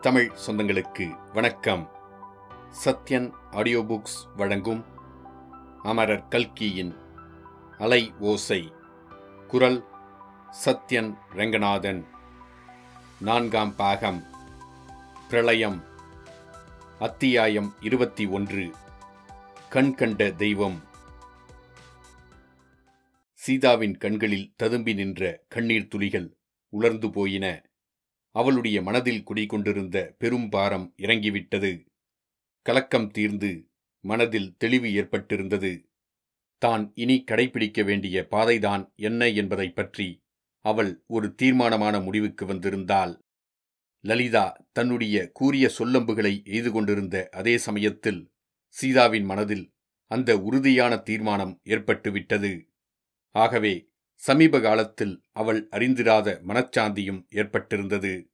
தமிழ் சொந்தங்களுக்கு வணக்கம். Sathyan audio books வழங்கும் அமரர் கல்கியின் அலை ஓசை. குரல் சத்யன் ரங்கநாதன். நான்காம் பாகம். பிரளயம். அத்தியாயம் இருபத்தி ஒன்று. கண்கண்ட தெய்வம். சீதாவின் கண்களில் ததும்பி நின்ற கண்ணீர் துளிகள் உலர்ந்து போயின. அவளுடைய மனதில் குடிகொண்டிருந்த பெரும் பாரம் இறங்கிவிட்டது. கலக்கம் தீர்ந்து மனதில் தெளிவு ஏற்பட்டிருந்தது. தான் இனி கடைபிடிக்க வேண்டிய பாதைதான் என்ன என்பதைப் பற்றி அவள் ஒரு தீர்மானமான முடிவுக்கு வந்திருந்தாள். லலிதா தன்னுடைய கூரிய சொல்லம்புகளை எய்து கொண்டிருந்த அதே சமயத்தில் சீதாவின் மனதில் அந்த உறுதியான தீர்மானம் ஏற்பட்டுவிட்டது. ஆகவே சமீப காலத்தில் அவள் அறிந்திராத மனச்சாந்தியும் ஏற்பட்டிருந்தது.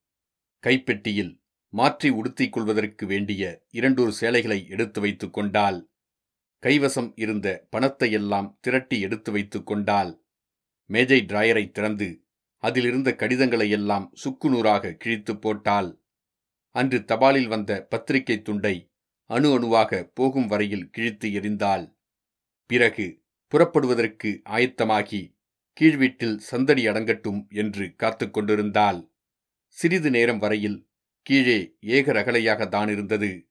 கைப்பெட்டியில் மாற்றி உடுத்திக் கொள்வதற்கு வேண்டிய இரண்டொரு சேலைகளை எடுத்து வைத்துக் கொண்டாள். கைவசம் இருந்த பணத்தையெல்லாம் திரட்டி எடுத்து வைத்துக் கொண்டாள். மேஜை டிராயரை திறந்து அதிலிருந்த கடிதங்களையெல்லாம் சுக்குநூறாக கிழித்துப் போட்டாள். அன்று தபாலில் வந்த பத்திரிகை துண்டை அணு அணுவாக போகும் வரையில் கிழித்து எறிந்தாள். பிறகு புறப்படுவதற்கு ஆயத்தமாகி கீழ் வீட்டில் சந்தடி அடங்கட்டும் என்று காத்து கொண்டிருந்தாள். சிறிது நேரம் வரையில் கீழே ஏக ஏகரகலையாக தானிருந்தது.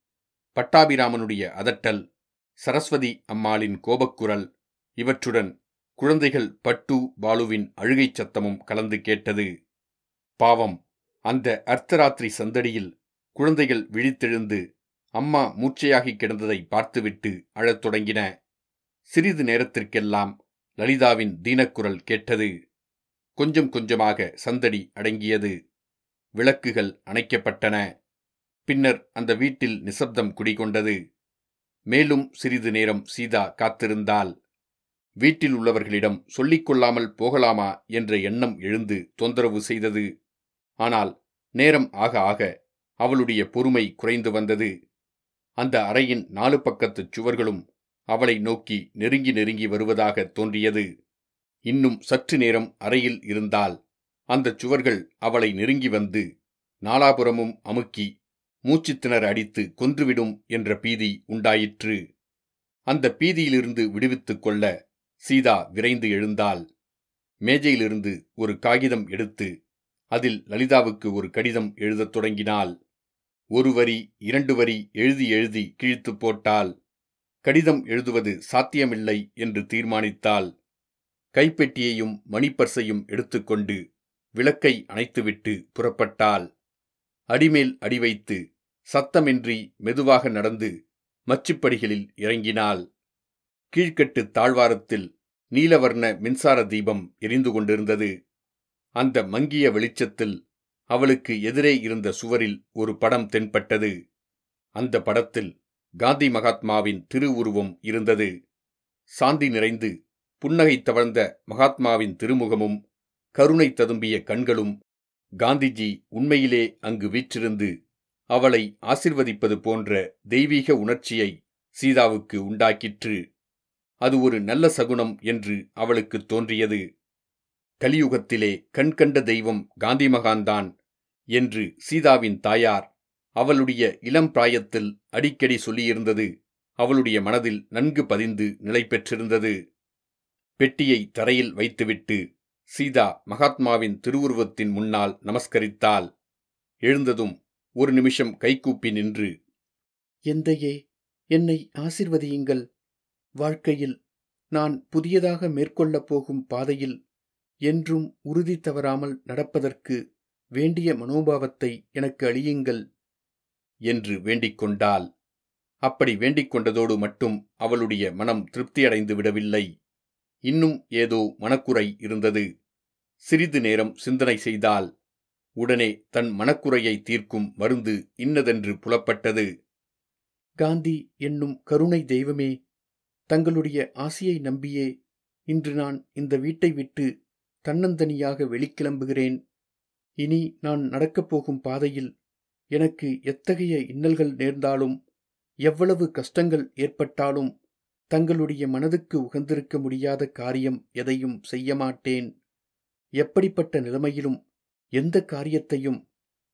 பட்டாபிராமனுடைய அதட்டல் சரஸ்வதி அம்மாளின் கோபக்குரல் இவற்றுடன் குழந்தைகள் பட்டு பாலுவின் அழுகைச் சத்தமும் கலந்து கேட்டது. பாவம் அந்த அர்த்தராத்திரி சந்தடியில் குழந்தைகள் விழித்தெழுந்து அம்மா மூச்சையாகி கிடந்ததை பார்த்துவிட்டு அழத் தொடங்கின. சிறிது நேரத்திற்கெல்லாம் லலிதாவின் தீனக்குரல் கேட்டது கொஞ்சம் கொஞ்சமாக சந்தடி அடங்கியது. விளக்குகள் அணைக்கப்பட்டன. பின்னர் அந்த வீட்டில் நிசப்தம் குடிகொண்டது. மேலும் சிறிது நேரம் சீதா காத்திருந்தாள். வீட்டில் உள்ளவர்களிடம் சொல்லிக்கொள்ளாமல் போகலாமா என்ற எண்ணம் எழுந்து தொந்தரவு செய்தது. ஆனால் நேரம் ஆக ஆக அவளுடைய பொறுமை குறைந்து வந்தது. அந்த அறையின் நாலு பக்கத்துச் சுவர்களும் அவளை நோக்கி நெருங்கி நெருங்கி வருவதாக தோன்றியது. இன்னும் சற்று நேரம் அறையில் இருந்தால் அந்தச் சுவர்கள் அவளை நெருங்கி வந்து நாலாபுரமும் அமுக்கி மூச்சுத்திணற அடித்து கொன்றுவிடும் என்ற பீதி உண்டாயிற்று. அந்த பீதியிலிருந்து விடுவித்துக் கொள்ள சீதா விரைந்து எழுந்தாள். மேஜையிலிருந்து ஒரு காகிதம் எடுத்து அதில் லலிதாவுக்கு ஒரு கடிதம் எழுதத் தொடங்கினாள். ஒரு வரி இரண்டு வரி எழுதி எழுதி கிழித்துப் போட்டாள். கடிதம் எழுதுவது சாத்தியமில்லை என்று தீர்மானித்தாள் கைப்பெட்டியையும் மணிப்பர்சையும் எடுத்துக்கொண்டு விளக்கை அணைத்துவிட்டு புறப்பட்டாள் அடிமேல் அடி வைத்து சத்தமின்றி மெதுவாக நடந்து மச்சுப்படிகளில் இறங்கினாள் கீழ்க்கட்டு தாழ்வாரத்தில் நீலவர்ண மின்சார தீபம் எரிந்து கொண்டிருந்தது. அந்த மங்கிய வெளிச்சத்தில் அவளுக்கு எதிரே இருந்த சுவரில் ஒரு படம் தென்பட்டது. அந்த படத்தில் காந்தி மகாத்மாவின் திருவுருவம் இருந்தது. சாந்தி நிறைந்து புன்னகை தவழ்ந்த மகாத்மாவின் திருமுகமும் கருணை ததும்பிய கண்களும் காந்திஜி உண்மையிலே அங்கு வீற்றிருந்து அவளை ஆசிர்வதிப்பது போன்ற தெய்வீக உணர்ச்சியை சீதாவுக்கு உண்டாக்கிற்று. அது ஒரு நல்ல சகுனம் என்று அவளுக்கு தோன்றியது. கலியுகத்திலே கண்கண்ட தெய்வம் காந்தி மகான்தான் என்று சீதாவின் தாயார் அவளுடைய இளம் பிராயத்தில் அடிக்கடி சொல்லியிருந்தது அவளுடைய மனதில் நன்கு பதிந்து நிலை பெற்றிருந்தது. பெட்டியை தரையில் வைத்துவிட்டு சீதா மகாத்மாவின் திருவுருவத்தின் முன்னால் நமஸ்கரித்தாள். எழுந்ததும் ஒரு நிமிஷம் கைகூப்பி நின்று எந்தையே என்னை ஆசிர்வதியுங்கள். வாழ்க்கையில் நான் புதியதாக மேற்கொள்ளப் போகும் பாதையில் என்றும் உறுதி தவறாமல் நடப்பதற்கு வேண்டிய மனோபாவத்தை எனக்கு அழியுங்கள் என்று வேண்டிக் கொண்டாள் அப்படி வேண்டிக் கொண்டதோடு மட்டும் அவளுடைய மனம் திருப்தியடைந்து விடவில்லை. இன்னும் ஏதோ மனக்குறை இருந்தது. சிறிது நேரம் சிந்தனை செய்தால் உடனே தன் மனக்குறையை தீர்க்கும் மருந்து இன்னதென்று புலப்பட்டது. காந்தி என்னும் கருணை தெய்வமே தங்களுடைய ஆசையை நம்பியே இன்று நான் இந்த வீட்டை விட்டு தன்னந்தனியாக வெளிக்கிளம்புகிறேன். இனி நான் நடக்கப் போகும் பாதையில் எனக்கு எத்தகைய இன்னல்கள் நேர்ந்தாலும் எவ்வளவு கஷ்டங்கள் ஏற்பட்டாலும் தங்களுடைய மனதுக்கு உகந்திருக்க முடியாத காரியம் எதையும் செய்ய மாட்டேன். எப்படிப்பட்ட நிலைமையிலும் எந்த காரியத்தையும்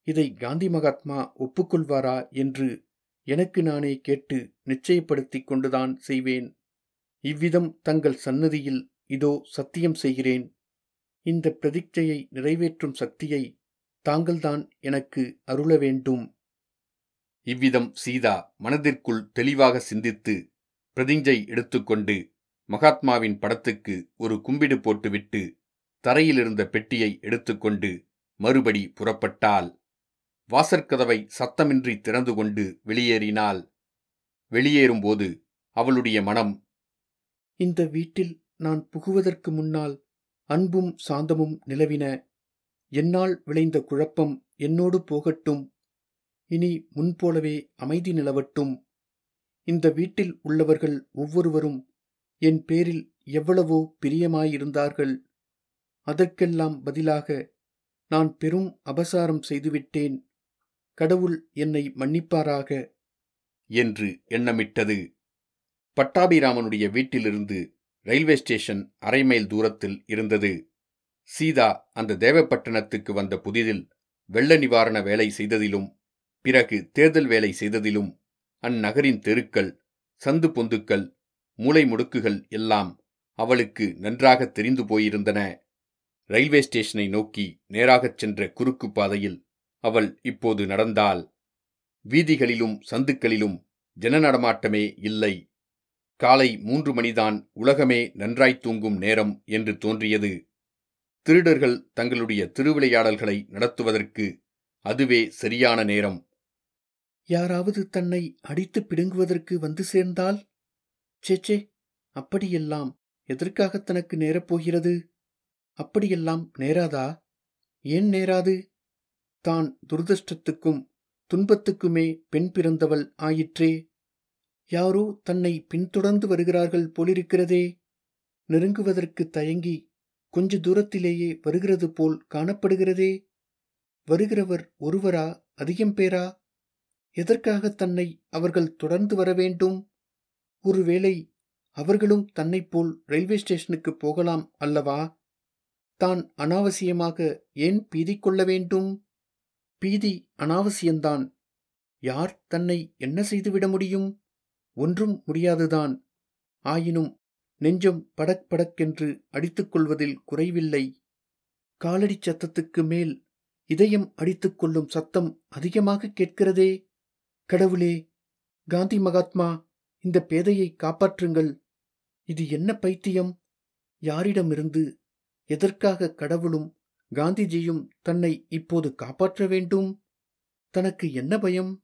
இதை காந்தி மகாத்மா ஒப்புக்கொள்வாரா என்று எனக்கு நானே கேட்டு நிச்சயப்படுத்திக் கொண்டுதான் செய்வேன். இவ்விதம் தங்கள் சன்னதியில் இதோ சத்தியம் செய்கிறேன். இந்த பிரதிஜையை நிறைவேற்றும் சக்தியை தாங்கள்தான் எனக்கு அருள வேண்டும் இவ்விதம் சீதா மனதிற்குள் தெளிவாக சிந்தித்து பிரதிஞ்சை எடுத்துக்கொண்டு மகாத்மாவின் படத்துக்கு ஒரு கும்பிடு போட்டுவிட்டு தரையிலிருந்த பெட்டியை எடுத்துக்கொண்டு மறுபடி புறப்பட்டாள். வாசற்கதவை சத்தமின்றி திறந்து கொண்டு வெளியேறினாள். வெளியேறும்போது அவளுடைய மனம் இந்த வீட்டில் நான் புகுவதற்கு முன்னால் அன்பும் சாந்தமும் நிலவின என்னால் விளைந்த குழப்பம் என்னோடு போகட்டும். இனி முன்போலவே அமைதி நிலவட்டும். இந்த வீட்டில் உள்ளவர்கள் ஒவ்வொருவரும் என் பேரில் எவ்வளவோ பிரியமாயிருந்தார்கள். அதற்கெல்லாம் பதிலாக நான் பெரும் அபசாரம் செய்துவிட்டேன். கடவுள் என்னை மன்னிப்பாராக. என்று எண்ணமிட்டது. பட்டாபிராமனுடைய வீட்டிலிருந்து ரயில்வே ஸ்டேஷன் அரை மைல் தூரத்தில் இருந்தது. சீதா அந்த தேவப்பட்டணத்துக்கு வந்த புதிதில் வெள்ள நிவாரண வேலை செய்ததிலும் பிறகு தேர்தல் வேலை செய்ததிலும் அந்நகரின் தெருக்கள் சந்து பொந்துக்கள் மூளை முடுக்குகள் எல்லாம் அவளுக்கு நன்றாக தெரிந்து போயிருந்தன. ரயில்வே ஸ்டேஷனை நோக்கி நேராகச் சென்ற குறுக்கு பாதையில் அவள் இப்போது நடந்தாள். வீதிகளிலும் சந்துக்களிலும் ஜன நடமாட்டமே இல்லை. காலை மூன்று மணிதான் உலகமே நன்றாய் தூங்கும் நேரம் என்று தோன்றியது. திருடர்கள் தங்களுடைய திருவிளையாடல்களை நடத்துவதற்கு அதுவே சரியான நேரம். யாராவது தன்னை அடித்து பிடுங்குவதற்கு வந்து சேர்ந்தால்? சேச்சே அப்படியெல்லாம் எதற்காக தனக்கு நேரப்போகிறது அப்படியெல்லாம் நேராதா? ஏன் நேராது? தான் துரதிருஷ்டத்துக்கும் துன்பத்துக்குமே பெண் பிறந்தவள் ஆயிற்றே. யாரோ தன்னை பின்தொடர்ந்து வருகிறார்கள் போலிருக்கிறதே. நெருங்குவதற்கு தயங்கி கொஞ்ச தூரத்திலேயே வருகிறது போல் காணப்படுகிறதே? வருகிறவர் ஒருவரா? அதிகம் பேரா? எதற்காக தன்னை அவர்கள் தொடர்ந்து வர வேண்டும்? ஒருவேளை அவர்களும் தன்னைப் போல் ரயில்வே ஸ்டேஷனுக்கு போகலாம் அல்லவா? தான் அனாவசியமாக ஏன் பீதி கொள்ள வேண்டும்? பீதி அனாவசியந்தான் யார் தன்னை என்ன செய்துவிட முடியும்? ஒன்றும் முடியாதுதான். ஆயினும் நெஞ்சம் படக் படக்கென்று அடித்துக்கொள்வதில் குறைவில்லை. காலடி சத்தத்துக்கு மேல் இதயம் அடித்துக்கொள்ளும் சத்தம் அதிகமாக கேட்கிறதே. கடவுளே காந்தி மகாத்மா இந்த பேதையை காப்பாற்றுங்கள். இது என்ன பைத்தியம்? யாரிடமிருந்து எதற்காக கடவுளும் காந்திஜியும் தன்னை இப்போது காப்பாற்ற வேண்டும்? தனக்கு என்ன பயம்?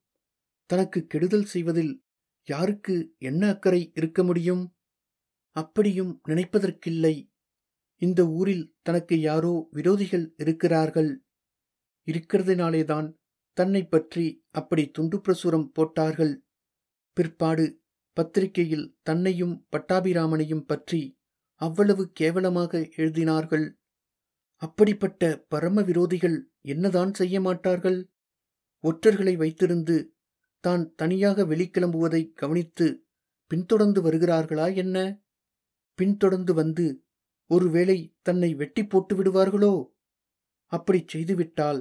தனக்கு கெடுதல் செய்வதில் யாருக்கு என்ன அக்கறை இருக்க முடியும்? அப்படியும் நினைப்பதற்கில்லை. இந்த ஊரில் தனக்கு யாரோ விரோதிகள் இருக்கிறார்கள். இருக்கிறதுனாலேதான் தன்னை பற்றி அப்படி துண்டு பிரசுரம் போட்டார்கள். பிற்பாடு பத்திரிகையில் தன்னையும் பட்டாபிராமனையும் பற்றி அவ்வளவு கேவலமாக எழுதினார்கள். அப்படிப்பட்ட பரம விரோதிகள் என்னதான் செய்ய மாட்டார்கள்? ஒற்றர்களை வைத்திருந்து தான் தனியாக வெளிக்கிளம்புவதை கவனித்து பின்தொடர்ந்து வருகிறார்களா என்ன? பின்தொடர்ந்து வந்து ஒருவேளை தன்னை வெட்டி போட்டு விடுவார்களோ? அப்படி செய்துவிட்டால்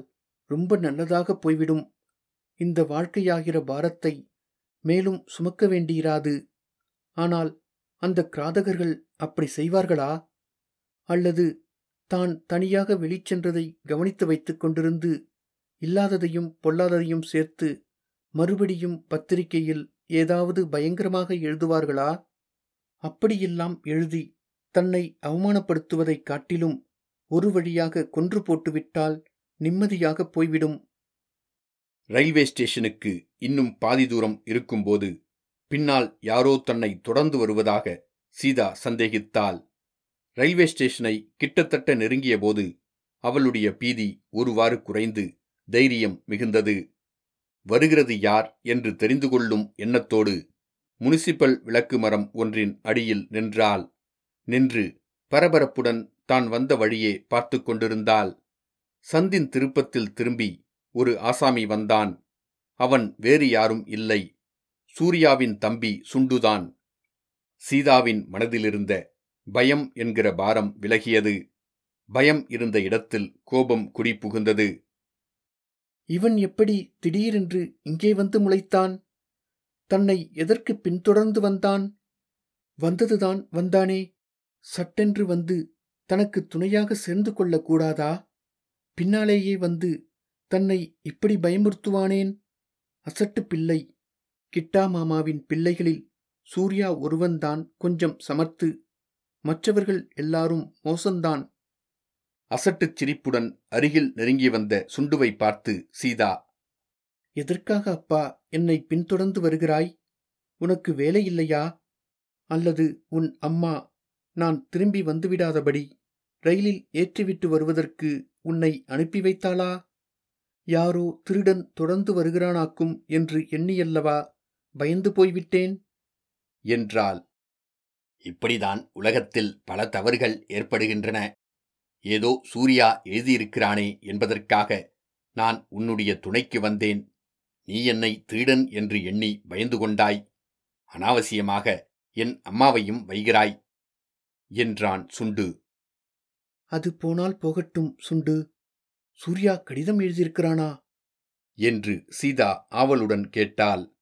ரொம்ப நல்லதாக போய்விடும். இந்த வாழ்க்கையாகிற பாரத்தை மேலும் சுமக்க வேண்டியிராது. ஆனால் அந்த கிராதகர்கள் அப்படி செய்வார்களா? அல்லது தான் தனியாக வெளிச்சென்றதை கவனித்து வைத்துக் கொண்டிருந்து இல்லாததையும் பொல்லாததையும் சேர்த்து மறுபடியும் பத்திரிகையில் ஏதாவது பயங்கரமாக எழுதுவார்களா? அப்படியெல்லாம் எழுதி தன்னை அவமானப்படுத்துவதைக் காட்டிலும் ஒரு வழியாக கொன்று போட்டுவிட்டால் நிம்மதியாக போய்விடும். ரயில்வே ஸ்டேஷனுக்கு இன்னும் பாதி தூரம் இருக்கும்போது பின்னால் யாரோ தன்னை தொடர்ந்து வருவதாக சீதா சந்தேகித்தாள். ரயில்வே ஸ்டேஷனை கிட்டத்தட்ட நெருங்கியபோது அவளுடைய பீதி ஒருவாறு குறைந்து தைரியம் மிகுந்தது. வருகிறது யார் என்று தெரிந்து கொள்ளும் எண்ணத்தோடு முனிசிபல் விளக்கு மரம் ஒன்றின் அடியில் நின்றாள். நின்று பரபரப்புடன் தான் வந்த வழியே பார்த்து கொண்டிருந்தாள். சந்தின் திருப்பத்தில் திரும்பி ஒரு ஆசாமி வந்தான். அவன் வேறு யாரும் இல்லை. சூர்யாவின் தம்பி சுண்டுதான். சீதாவின் மனதிலிருந்த பயம் என்கிற பாரம் விலகியது. பயம் இருந்த இடத்தில் கோபம் குடி புகுந்தது இவன் எப்படி திடீரென்று இங்கே வந்து முளைத்தான்? தன்னை எதற்கு பின்தொடர்ந்து வந்தான்? வந்ததுதான் வந்தானே. சட்டென்று வந்து தனக்கு துணையாக சேர்ந்து கொள்ளக்கூடாதா பின்னாலேயே வந்து தன்னை இப்படி பயமுறுத்துவானேன்? அசட்டு பிள்ளை. கிட்டா மாமாவின் பிள்ளைகளில் சூர்யா ஒருவன்தான் கொஞ்சம் சமர்த்து மற்றவர்கள் எல்லாரும் மோசந்தான். அசட்டுச் சிரிப்புடன் அருகில் நெருங்கி வந்த சுண்டுவை பார்த்து சீதா எதற்காக அப்பா என்னை பின்தொடர்ந்து வருகிறாய்? உனக்கு வேலை இல்லையா? அல்லது உன் அம்மா நான் திரும்பி வந்துவிடாதபடி ரயிலில் ஏற்றிவிட்டு வருவதற்கு உன்னை அனுப்பி வைத்தாளா? யாரோ திருடன் தொடர்ந்து வருகிறானாக்கும் என்று எண்ணியல்லவா? பயந்து போய்விட்டேன். என்றாள். இப்படிதான் உலகத்தில் பல தவறுகள் ஏற்படுகின்றன. ஏதோ சூர்யா எழுதியிருக்கிறானே என்பதற்காக நான் உன்னுடைய துணைக்கு வந்தேன். நீ என்னை திருடன் என்று எண்ணி பயந்து கொண்டாய். அனாவசியமாக என் அம்மாவையும் வைகிறாய் என்றான் சுண்டு. அது போனால் போகட்டும் சுண்டு. சூர்யா கடிதம் எழுதியிருக்கிறானா? என்று சீதா ஆவலுடன் கேட்டாள்.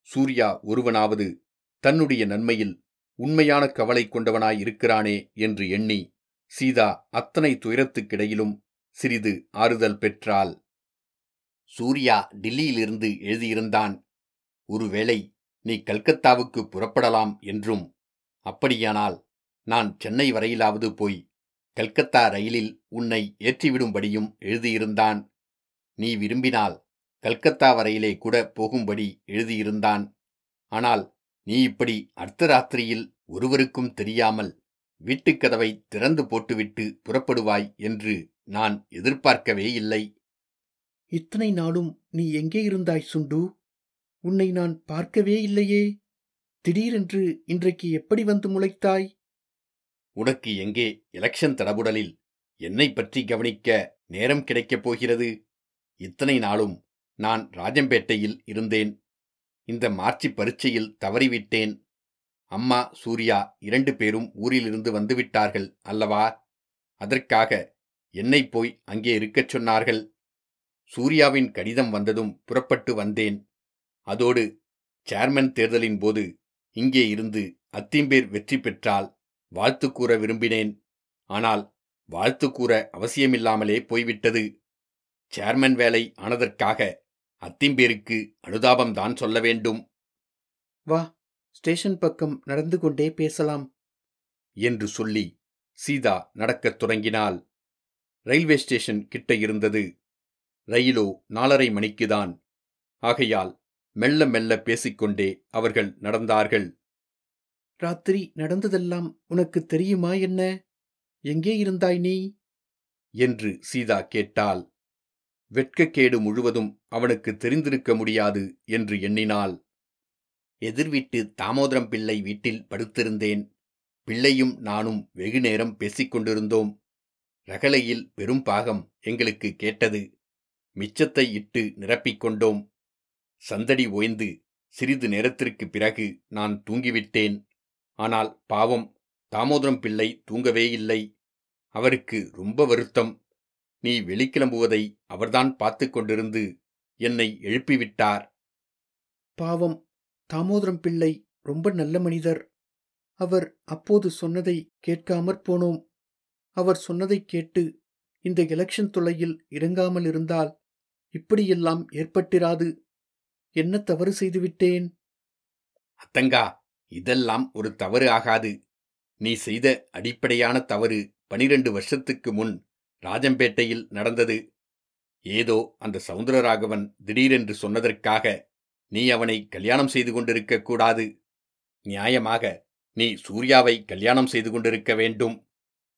சூர்யா ஒருவனாவது தன்னுடைய நன்மையில் உண்மையான கவலை கொண்டவனாய் இருக்கிறானே என்று எண்ணி சீதா அத்தனை துயரத்துக்கிடையிலும் சிறிது ஆறுதல் பெற்றாள். சூர்யா டில்லியிலிருந்து எழுதியிருந்தான் ஒருவேளை நீ கல்கத்தாவுக்கு புறப்படலாம் என்றும் அப்படியானால் நான் சென்னை வரையிலாவது போய் கல்கத்தா ரயிலில் உன்னை ஏற்றிவிடும்படியும் எழுதியிருந்தான். நீ விரும்பினால் கல்கத்தா வரையிலே கூட போகும்படி எழுதியிருந்தான். ஆனால் நீ இப்படி அர்த்தராத்திரியில் ஒருவருக்கும் தெரியாமல் வீட்டுக்கதவை திறந்து போட்டுவிட்டு புறப்படுவாய் என்று நான் எதிர்பார்க்கவே இல்லை. இத்தனை நாளும் நீ எங்கே இருந்தாய் சுண்டு? உன்னை நான் பார்க்கவே இல்லையே. திடீரென்று இன்றைக்கு எப்படி வந்து முளைத்தாய்? உனக்கு எங்கே எலெக்ஷன் தடபுடலில் என்னை பற்றி கவனிக்க நேரம் கிடைக்கப் போகிறது? இத்தனை நாளும் நான் ராஜம்பேட்டையில் இருந்தேன். இந்த மார்ச்சி பரீட்சையில் தவறிவிட்டேன். அம்மா சூர்யா இரண்டு பேரும் ஊரிலிருந்து வந்துவிட்டார்கள் அல்லவா? அதற்காக என்னை போய் அங்கே இருக்கச் சொன்னார்கள். சூர்யாவின் கடிதம் வந்ததும் புறப்பட்டு வந்தேன். அதோடு சேர்மன் தேர்தலின் போது இங்கே இருந்து அத்திம்பேர் வெற்றி பெற்றால் வாழ்த்து கூற விரும்பினேன். ஆனால் வாழ்த்து கூற அவசியமில்லாமலே போய்விட்டது. சேர்மன் வேலை ஆனதற்காக அத்திம்பேருக்கு அனுதாபம்தான் சொல்ல வேண்டும். வா ஸ்டேஷன் பக்கம் நடந்து கொண்டே பேசலாம். என்று சொல்லி சீதா நடக்கத் தொடங்கினாள். ரயில்வே ஸ்டேஷன் கிட்ட இருந்தது. ரயிலோ நாலரை மணிக்குதான். ஆகையால் மெல்ல மெல்ல பேசிக்கொண்டே அவர்கள் நடந்தார்கள். ராத்திரி நடந்ததெல்லாம் உனக்கு தெரியுமா என்ன? எங்கே இருந்தாய் நீ? என்று சீதா கேட்டாள். வெட்கக்கேடு முழுவதும் அவனுக்கு தெரிந்திருக்க முடியாது என்று எண்ணினாள். எதிர்வீட்டு தாமோதரம் பிள்ளை வீட்டில் படுத்திருந்தேன். பிள்ளையும் நானும் வெகு நேரம் பேசிக் கொண்டிருந்தோம் ரகலையில் பெரும் பாகம் எங்களுக்கு கேட்டது. மிச்சத்தை இட்டு நிரப்பிக் கொண்டோம். சந்தடி ஓய்ந்து சிறிது நேரத்திற்கு பிறகு நான் தூங்கிவிட்டேன். ஆனால் பாவம் தாமோதரம் பிள்ளை தூங்கவே இல்லை. அவருக்கு ரொம்ப வருத்தம். நீ வெளிக்கிளம்புவதை அவர்தான் பார்த்து கொண்டிருந்து என்னை எழுப்பிவிட்டார். பாவம் தாமோதரம் பிள்ளை ரொம்ப நல்ல மனிதர். அவர் அப்போது சொன்னதை கேட்காமற் போனோம். அவர் சொன்னதை கேட்டு இந்த எலெக்ஷன் துளையில் இறங்காமல் இருந்தால் இப்படியெல்லாம் ஏற்பட்டிராது. என்ன தவறு செய்துவிட்டேன்? அத்தங்கா இதெல்லாம் ஒரு தவறு ஆகாது. நீ செய்த அடிப்படையான தவறு பனிரெண்டு வருஷத்துக்கு முன் ராஜம்பேட்டையில் நடந்தது. ஏதோ அந்த சவுந்தரராகவன் திடீரென்று சொன்னதற்காக நீ அவனை கல்யாணம் செய்து கொண்டிருக்க கூடாது. நியாயமாக நீ சூர்யாவை கல்யாணம் செய்து கொண்டிருக்க வேண்டும்.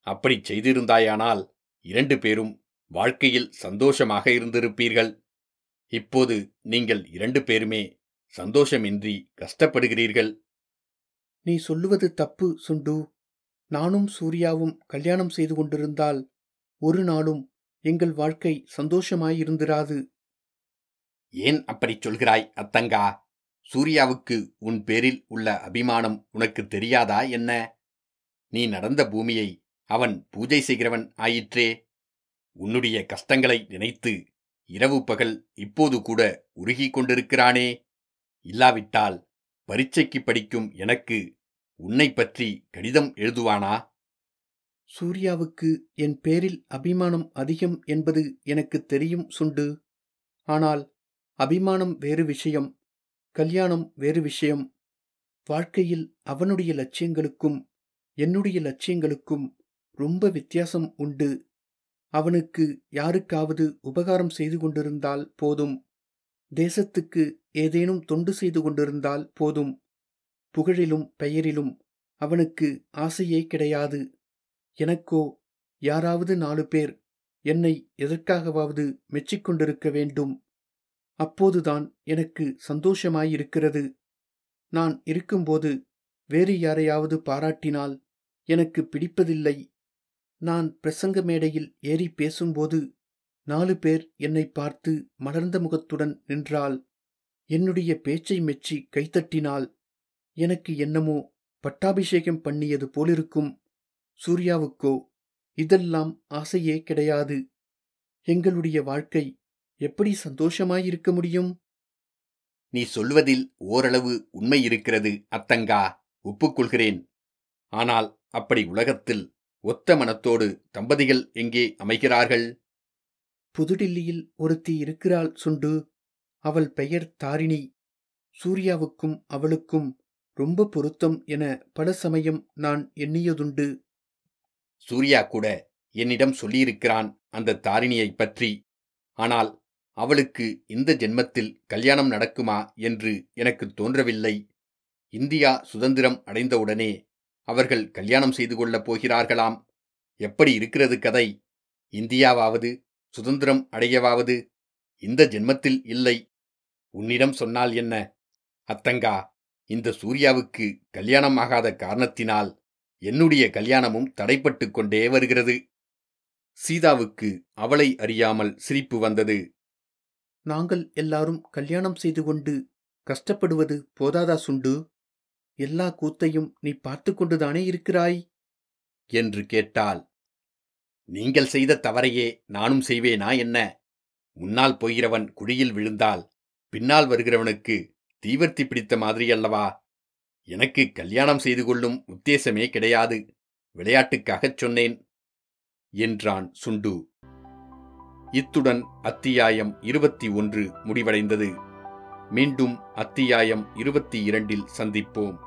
அப்படி செய்திருந்தாயானால் இரண்டு பேரும் வாழ்க்கையில் சந்தோஷமாக இருந்திருப்பீர்கள். இப்போது நீங்கள் இரண்டு பேருமே சந்தோஷமின்றி கஷ்டப்படுகிறீர்கள். நீ சொல்லுவது தப்பு சுண்டு. நானும் சூர்யாவும் கல்யாணம் செய்து கொண்டிருந்தால் ஒரு நாளும் எங்கள் வாழ்க்கை சந்தோஷமாயிருந்திராது. ஏன் அப்படிச் சொல்கிறாய் அத்தங்கா? சூர்யாவுக்கு உன் பேரில் உள்ள அபிமானம் உனக்கு தெரியாதா என்ன? நீ நடந்த பூமியை அவன் பூஜை செய்கிறவன் ஆயிற்றே. உன்னுடைய கஷ்டங்களை நினைத்து இரவு பகல் இப்போது கூட உருகிக் கொண்டிருக்கிறானே? இல்லாவிட்டால் பரீட்சைக்கு படிக்கும் எனக்கு உன்னை பற்றி கடிதம் எழுதுவானா? சூர்யாவுக்கு என் பேரில் அபிமானம் அதிகம் என்பது எனக்கு தெரியும் சுண்டு. ஆனால் அபிமானம் வேறு விஷயம் கல்யாணம் வேறு விஷயம். வாழ்க்கையில் அவனுடைய லட்சியங்களுக்கும் என்னுடைய லட்சியங்களுக்கும் ரொம்ப வித்தியாசம் உண்டு. அவனுக்கு யாருக்காவது உபகாரம் செய்து கொண்டிருந்தால் போதும். தேசத்துக்கு ஏதேனும் தொண்டு செய்து கொண்டிருந்தால் போதும். புகழிலும் பெயரிலும் அவனுக்கு ஆசையே கிடையாது. எனக்கோ யாராவது நாலு பேர் என்னை எதற்காகவாவது மெச்சிக்கொண்டிருக்க வேண்டும். அப்போதுதான் எனக்கு சந்தோஷமாயிருக்கிறது. நான் இருக்கும்போது வேறு யாரையாவது பாராட்டினால் எனக்கு பிடிப்பதில்லை. நான் பிரசங்க மேடையில் ஏறி பேசும்போது நாலு பேர் என்னை பார்த்து மலர்ந்த முகத்துடன் நின்றால் என்னுடைய பேச்சை மெச்சி கைத்தட்டினால் எனக்கு என்னமோ பட்டாபிஷேகம் பண்ணியது போலிருக்கும். சூர்யாவுக்கோ இதெல்லாம் ஆசையே கிடையாது. எங்களுடைய வாழ்க்கை எப்படி சந்தோஷமாயிருக்க முடியும்? நீ சொல்வதில் ஓரளவு உண்மை இருக்கிறது அத்தங்கா. ஒப்புக்கொள்கிறேன். ஆனால் அப்படி உலகத்தில் ஒத்த மனத்தோடு தம்பதிகள் எங்கே அமைகிறார்கள்? புதுடில்லியில் ஒருத்தி இருக்கிறாள் சுண்டு. அவள் பெயர் தாரிணி. சூர்யாவுக்கும் அவளுக்கும் ரொம்ப பொருத்தம் என பல சமயம் நான் எண்ணியதுண்டு. சூர்யா கூட என்னிடம் சொல்லியிருக்கிறான் அந்த தாரிணியைப் பற்றி. ஆனால் அவளுக்கு இந்த ஜென்மத்தில் கல்யாணம் நடக்குமா என்று எனக்கு தோன்றவில்லை. இந்தியா சுதந்திரம் அடைந்தவுடனே அவர்கள் கல்யாணம் செய்து கொள்ளப் போகிறார்களாம். எப்படி இருக்கிறது கதை? இந்தியாவாவது சுதந்திரம் அடையவாவது இந்த ஜென்மத்தில் இல்லை. உன்னிடம் சொன்னால் என்ன? அத்தங்கா இந்த சூர்யாவுக்கு கல்யாணம் ஆகாத காரணத்தினால் என்னுடைய கல்யாணமும் தடைப்பட்டு கொண்டே வருகிறது. சீதாவுக்கு அவளை அறியாமல் சிரிப்பு வந்தது. நாங்கள் எல்லாரும் கல்யாணம் செய்து கொண்டு கஷ்டப்படுவது போதாதா சுண்டு? எல்லா கூத்தையும் நீ பார்த்து கொண்டுதானே இருக்கிறாய்? என்று கேட்டாள். நீங்கள் செய்த தவறையே நானும் செய்வேனா என்ன? முன்னால் போகிறவன் குழியில் விழுந்தால் பின்னால் வருகிறவனுக்கு தீவர்த்தி பிடித்த மாதிரி அல்லவா? எனக்கு கல்யாணம் செய்து கொள்ளும் உத்தேசமே கிடையாது. விளையாட்டுக்காகச் சொன்னேன் என்றான் சுண்டு. இத்துடன் அத்தியாயம் இருபத்தி ஒன்று முடிவடைந்தது. மீண்டும் அத்தியாயம் இருபத்தி இரண்டில் சந்திப்போம்.